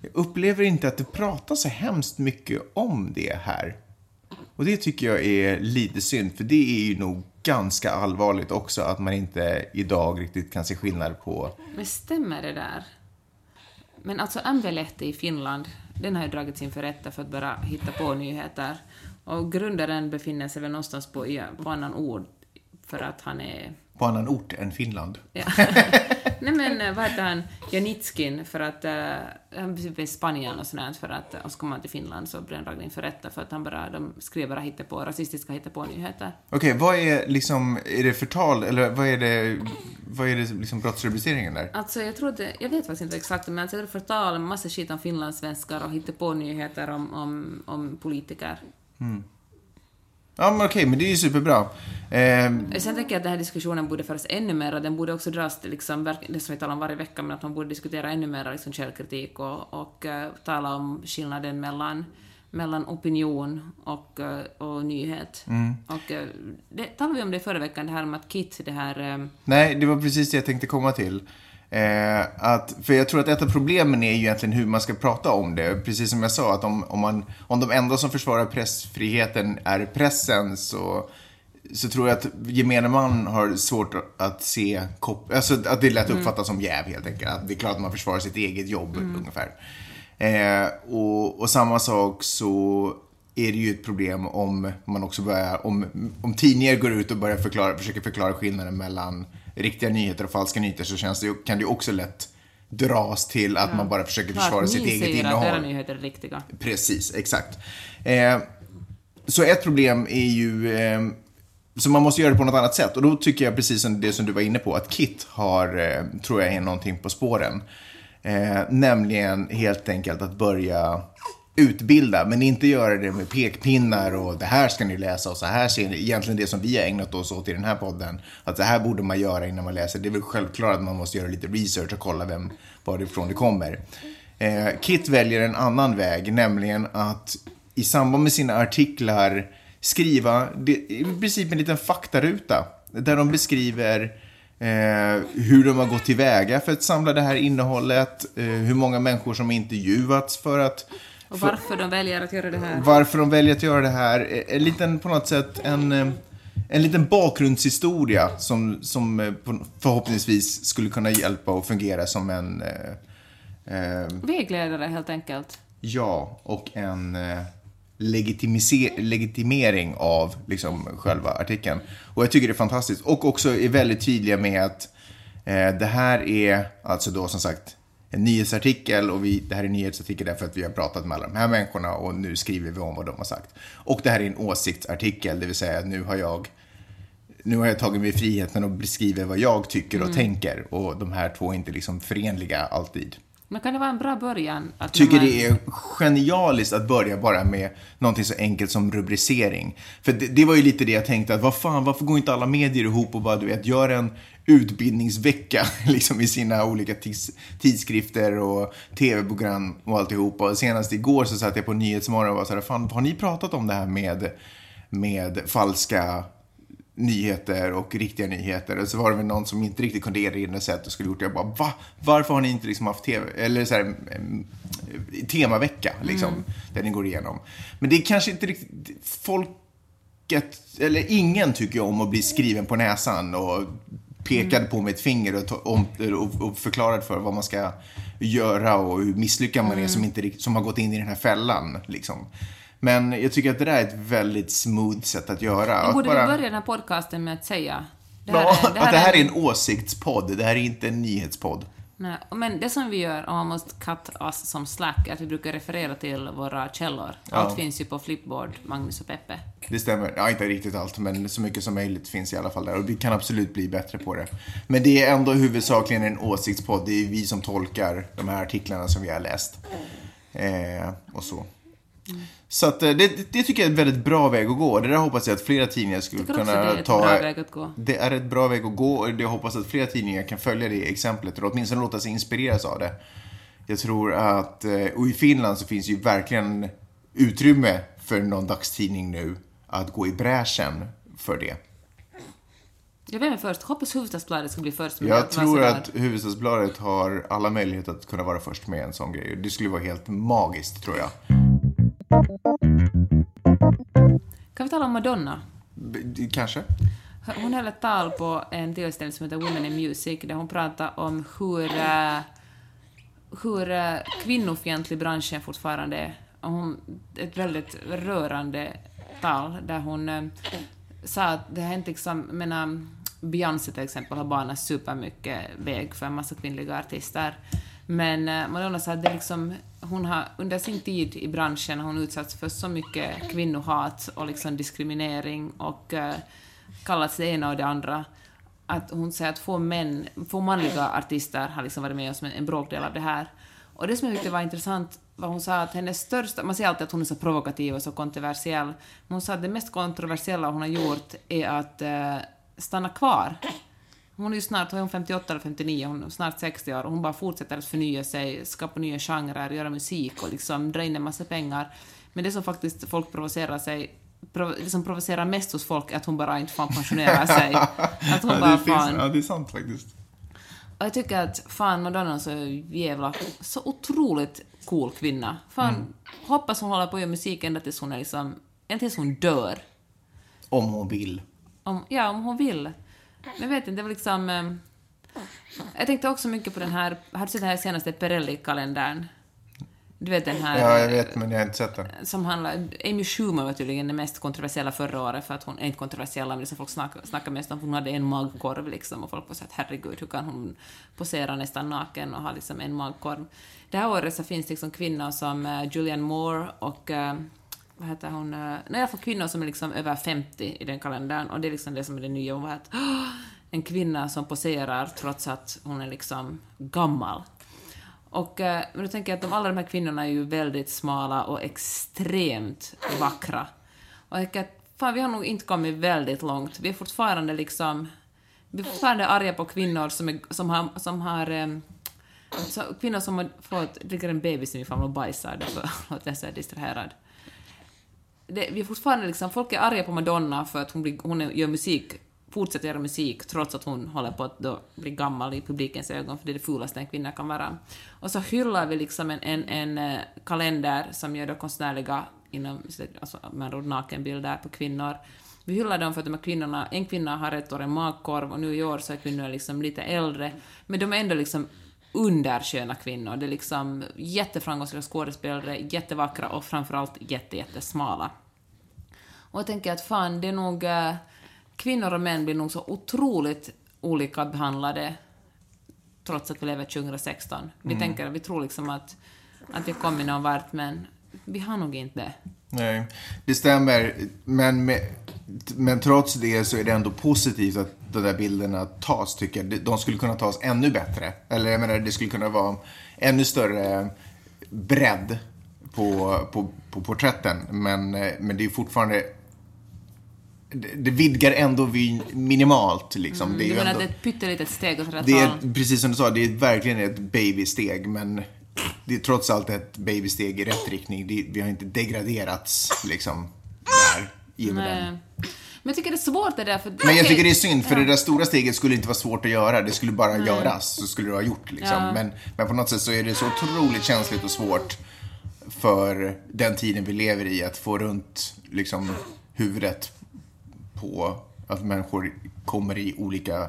jag upplever inte att det pratas så hemskt mycket om det här. Och det tycker jag är lite synd, för det är ju nog ganska allvarligt också att man inte idag riktigt kan se skillnad på... Men stämmer det där? Men alltså ämbelehti i Finland, den har ju dragits inför rätta för att bara hitta på nyheter. Och grundaren befinner sig väl någonstans på, på annan ord för att han är på annan ort än Finland. Ja. Nej men eh, vad heter han, Janitskin, för att uh, han är i Spanien och sådär, för att, och så kommer han till Finland så blir han dragen inför rätta för att han bara, de skriver bara hittepå, rasistiska hittepå-nyheter. Okej, okay, vad är liksom, är det förtal, eller vad är det, vad är det liksom brottsrubriceringen där? Alltså jag tror att det, jag vet faktiskt inte exakt, men alltså, det är förtal, massa skit om finlandssvenskar och hittepå-nyheter om, om, om politiker. Mm. Ja, men okej, men det är ju superbra. Eh... Sen tänker jag att den här diskussionen borde föras ännu mer, den borde också dras till, liksom, det som vi talar om varje vecka, men att man borde diskutera ännu mer liksom, källkritik och, och uh, tala om skillnaden mellan mellan opinion och, uh, och nyhet. Mm. Och uh, det talade vi om det förra veckan, det här med att KIT, det här... Um... Nej, det var precis det jag tänkte komma till. Eh, att, för jag tror att ett av problemen är ju egentligen hur man ska prata om det. Precis som jag sa, att om, om, man, om de enda som försvarar pressfriheten är pressen så, så tror jag att gemene man har svårt att se, alltså att det är lätt att uppfatta mm. som jäv helt enkelt. Att det är klart att man försvarar sitt eget jobb mm. ungefär. Eh, och, och samma sak så är det ju ett problem om man också börjar, om, om tidningar går ut och börjar förklara, försöker förklara skillnaden mellan riktiga nyheter och falska nyheter så känns det, kan det också lätt dras till att ja. man bara försöker försvara sitt eget innehåll. Att era nyheter är riktiga. Precis, exakt. Eh, så ett problem är ju, eh, så man måste göra det på något annat sätt. Och då tycker jag precis som det som du var inne på, att Kit har, eh, tror jag är någonting på spåren. Eh, nämligen helt enkelt att börja utbilda, men inte göra det med pekpinnar och det här ska ni läsa och så här ser ni. Egentligen det som vi har ägnat oss åt i den här podden. Att det här borde man göra innan man läser. Det är väl självklart att man måste göra lite research och kolla vem, varifrån det kommer. Eh, Kit väljer en annan väg, nämligen att i samband med sina artiklar skriva det, i princip en liten faktaruta. Där de beskriver eh, hur de har gått tillväga för att samla det här innehållet, eh, hur många människor som intervjuats för att och varför de väljer att göra det här. Varför de väljer att göra det här. En liten, på något sätt, en, eh, en liten bakgrundshistoria som, som eh, förhoppningsvis skulle kunna hjälpa och fungera som en... Eh, eh, Vägledare, helt enkelt. Ja, och en legitimering av liksom, själva artikeln. Och jag tycker det är fantastiskt. Och också är väldigt tydliga med att eh, det här är alltså då som sagt en nyhetsartikel och vi, det här är en nyhetsartikel därför att vi har pratat med alla de här människorna och nu skriver vi om vad de har sagt. Och det här är en åsiktsartikel, det vill säga nu har jag nu har jag tagit mig friheten att beskriva vad jag tycker och mm. tänker och de här två är inte liksom förenliga alltid. Men kan det vara en bra början? Jag tycker man... det är genialiskt att börja bara med någonting så enkelt som rubricering. För det, det, var ju lite det jag tänkte, att vad fan, varför går inte alla medier ihop och bara, du vet, gör en utbildningsvecka liksom i sina olika tids, tidskrifter och tv-program och alltihopa. Och senast igår så satt jag på Nyhetsmorgon och var så här, fan, har ni pratat om det här med, med falska nyheter och riktiga nyheter. Och så var det väl någon som inte riktigt kunde erinra sig att det skulle gjort det. Jag bara, va? Varför har ni inte liksom haft tv, eller så här, temavecka, liksom, mm. där ni går igenom. Men det är kanske inte riktigt, folket, eller ingen tycker om att bli skriven på näsan och pekad mm. på med ett finger och, och, och förklarad för vad man ska göra och hur misslyckad man mm. är som, inte, som har gått in i den här fällan. Liksom. Men jag tycker att det där är ett väldigt smooth sätt att göra. Men borde bara... vi börja den här podcasten med att säga det här, ja, är, det här att det här är en åsiktspodd, det här är inte en nyhetspodd. Nej, men det som vi gör, om man måste cut oss som slack, är att vi brukar referera till våra källor. Allt ja. finns ju på Flipboard, Magnus och Peppe. Det stämmer. Ja, inte riktigt allt, men så mycket som möjligt finns i alla fall där. Och vi kan absolut bli bättre på det. Men det är ändå huvudsakligen en åsiktspodd. Det är vi som tolkar de här artiklarna som vi har läst. Eh, och så. Så att, eh, det, det, tycker jag är en väldigt bra väg att gå. Det där hoppas jag att flera tidningar skulle kunna ta. Det är ett ta. Bra väg att gå. Det är ett bra väg att gå och jag hoppas att flera tidningar kan följa det exemplet och åtminstone låta sig inspireras av det. Jag tror att, eh, och i Finland så finns ju verkligen utrymme för någon dagstidning nu att gå i bräschen för det. Jag vet inte först. Hoppas Hufvudstadsbladet ska bli först med Jag tror att Hufvudstadsbladet har alla möjligheter att kunna vara först med en sån grej. Det skulle vara helt magiskt, tror jag. Kan vi tala om Madonna? B kanske. Hon höll ett tal på en tillställning som heter Women in Music, där hon pratade om hur, uh, hur uh, kvinnofientlig branschen fortfarande är. Hon, ett väldigt rörande tal där hon uh, sa att det har inte liksom, menar, Beyoncé till exempel har banat supermycket väg för en massa kvinnliga artister. Men Madonna sa att det liksom, hon har under sin tid i branschen har hon utsatts för så mycket kvinnohat och liksom diskriminering och eh, kallats det ena och det andra. Att hon säger att få, män, få manliga artister har liksom varit med oss med en bråkdel av det här. Och det som jag tyckte var intressant var hon sa att hennes största, man säger alltid att hon är så provokativ och så kontroversiell, men hon sa att det mest kontroversiella hon har gjort är att eh, stanna kvar. Hon är ju snart, hon är 58 eller 59, hon är snart 60 år och hon bara fortsätter att förnya sig, skapa nya genrer, göra musik och liksom dra in en massa pengar. Men det som faktiskt folk provocerar sig prov, det som provocerar mest hos folk är att hon bara inte fan pensionerar sig. Att hon bara fan... Ja, det är sant faktiskt. Och jag tycker att fan Madonna är så jävla, så otroligt cool kvinna. Fan, mm. hoppas hon håller på att göra musik ända tills hon är liksom, ända tills hon dör. Om hon vill. Om, ja, om hon vill. Men jag vet inte, det var liksom... Eh, jag tänkte också mycket på den här, har du sett den här senaste Perelli-kalendern? Du vet den här... Ja, jag vet, men jag har inte sett den. Som handlar... Amy Schumer var tydligen den mest kontroversiella förra året, för att hon... Inte kontroversiella, men liksom folk snackade, snackade mest om hon hade en magkorv liksom, och folk var så att herregud, hur kan hon posera nästan naken och ha liksom en magkorv? Det här året så finns det liksom kvinnor som uh, Julianne Moore och... Vad heter hon? Uh, nej, i alla fall kvinnor som är liksom över 50 i den kalendern, och det är liksom det som är det nya. Hon var att, oh, en kvinna som poserar trots att hon är liksom gammal. Och, eh, men då tänker jag att de, alla de här kvinnorna är ju väldigt smala och extremt vackra. Och jag tänker att fan, vi har nog inte kommit väldigt långt. Vi är fortfarande liksom... Vi är fortfarande arga på kvinnor som, är, som har... Som har eh, så kvinnor som har... Förlåt, det ligger en bebis i min famn och bajsar, därför låter jag så distraherad. Det, vi är fortfarande liksom... Folk är arga på Madonna för att hon, blir, hon gör musik fortsätter göra musik trots att hon håller på att då bli gammal i publikens ögon, för det är det fulaste en kvinna kan vara. Och så hyllar vi liksom en, en, en eh, kalender som gör då konstnärliga, inom, alltså med nakenbilder på kvinnor. Vi hyllar dem för att de här kvinnorna, en kvinna har ett år en magkorv och nu i år så är kvinnorna liksom lite äldre, men de är ändå liksom undersköna kvinnor. Det är liksom jätteframgångsrika skådespelare, jättevackra och framförallt jätte, jättesmala. Och jag tänker att fan, det är nog... Uh, kvinnor och män blir nog så otroligt olika behandlade trots att vi lever 2016. Vi mm. tänker, vi tror liksom att, att vi kommit någon vart, men vi har nog inte det. Nej, det stämmer. Men, med, men trots det så är det ändå positivt att de där bilderna tas, tycker jag. De skulle kunna tas ännu bättre. Eller jag menar, det skulle kunna vara ännu större bredd på, på, på porträtten. Men, men det är fortfarande det vidgar ändå minimalt. Liksom. Mm, det är du menar ändå, det är ett pyttelitet steg åt rätt det är, Precis som du sa, det är verkligen ett babysteg. Men det är trots allt ett babysteg i rätt riktning. Det, vi har inte degraderats liksom i och med den. Men jag tycker det är svårt det där. För, men jag tycker det är synd, för ja. det där stora steget skulle inte vara svårt att göra. Det skulle bara mm. göras, så skulle det ha gjort. Liksom. Ja. Men, men på något sätt så är det så otroligt känsligt och svårt för den tiden vi lever i att få runt liksom, huvudet på att människor kommer i olika,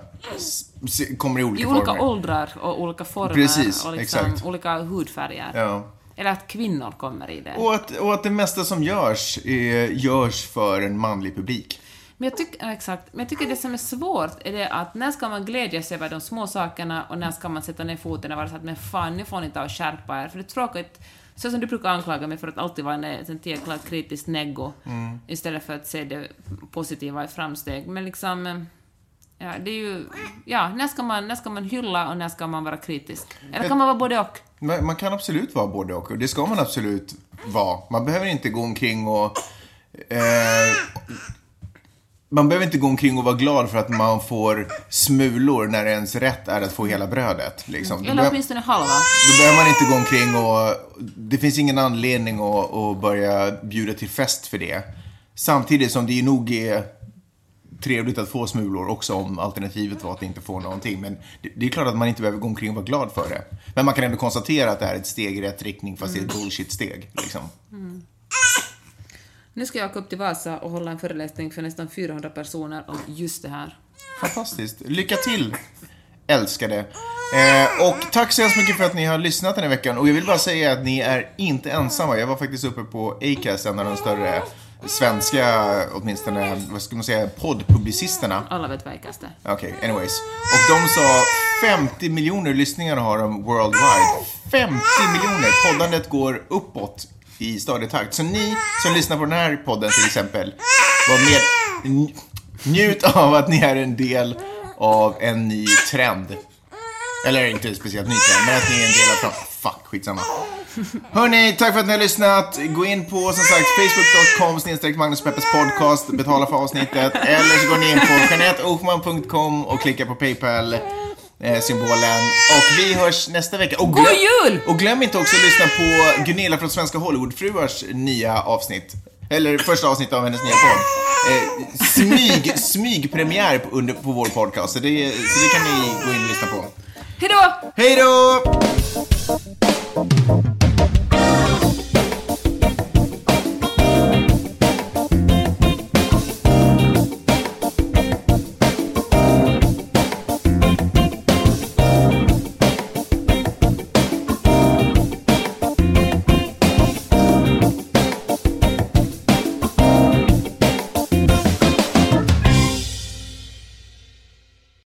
kommer i olika I former. olika åldrar och olika former. Precis, och liksom exakt. olika hudfärger. Ja. Eller att kvinnor kommer i det. Och att, och att det mesta som görs är, görs för en manlig publik. Men jag, tycker, exakt, men jag tycker det som är svårt är det att när ska man glädjas över de små sakerna och när ska man sätta ner foten och vara så att men fan, nu får ni ta och skärpa er. För det är tråkigt så som du brukar anklaga mig för att alltid vara en jäkla kritisk neggo, mm. istället för att se det positiva i framsteg. Men liksom... Ja, det är ju... Ja, när ska, man, när ska man hylla och när ska man vara kritisk? Eller kan man vara både och? Man kan absolut vara både och. Det ska man absolut vara. Man behöver inte gå omkring och... Eh, man behöver inte gå omkring och vara glad för att man får smulor när ens rätt är att få hela brödet. Liksom. Eller åtminstone halva. Då behöver man inte gå omkring och... Det finns ingen anledning att, att börja bjuda till fest för det. Samtidigt som det nog är trevligt att få smulor också om alternativet var att inte få någonting. Men det, det, är klart att man inte behöver gå omkring och vara glad för det. Men man kan ändå konstatera att det här är ett steg i rätt riktning fast mm. det är ett mm. bullshit-steg. Liksom. Mm. Nu ska jag åka upp till Vasa och hålla en föreläsning för nästan 400 personer om just det här. Fantastiskt. Lycka till, älskade. Eh, och tack så hemskt mycket för att ni har lyssnat den här veckan. Och jag vill bara säga att ni är inte ensamma. Jag var faktiskt uppe på Acast, en av de större svenska, åtminstone, vad ska man säga, poddpublicisterna. Alla vet är. Okej, okay, anyways. Och de sa 50 miljoner lyssningar har de worldwide. 50 miljoner! Poddandet går uppåt i stadig takt. Så ni som lyssnar på den här podden till exempel, var med, njut av att ni är en del av en ny trend. Eller inte speciellt ny trend, men att ni är en del av... Fuck, skitsamma. Hörni, tack för att ni har lyssnat. Gå in på som sagt facebook.com snedstreck Magnus Peppers podcast, betala för avsnittet. Eller så går ni in på jeanetteochman.com och klickar på Paypal eh, symbolen. Och vi hörs nästa vecka. Och glöm, God jul! Och glöm inte också att lyssna på Gunilla från Svenska Hollywoodfruars nya avsnitt. Eller första avsnittet av hennes nya podd. Eh, smyg, smygpremiär på, under, på vår podcast. Så det, så det kan ni gå in och lyssna på. Hej då! Hej då! Thank you.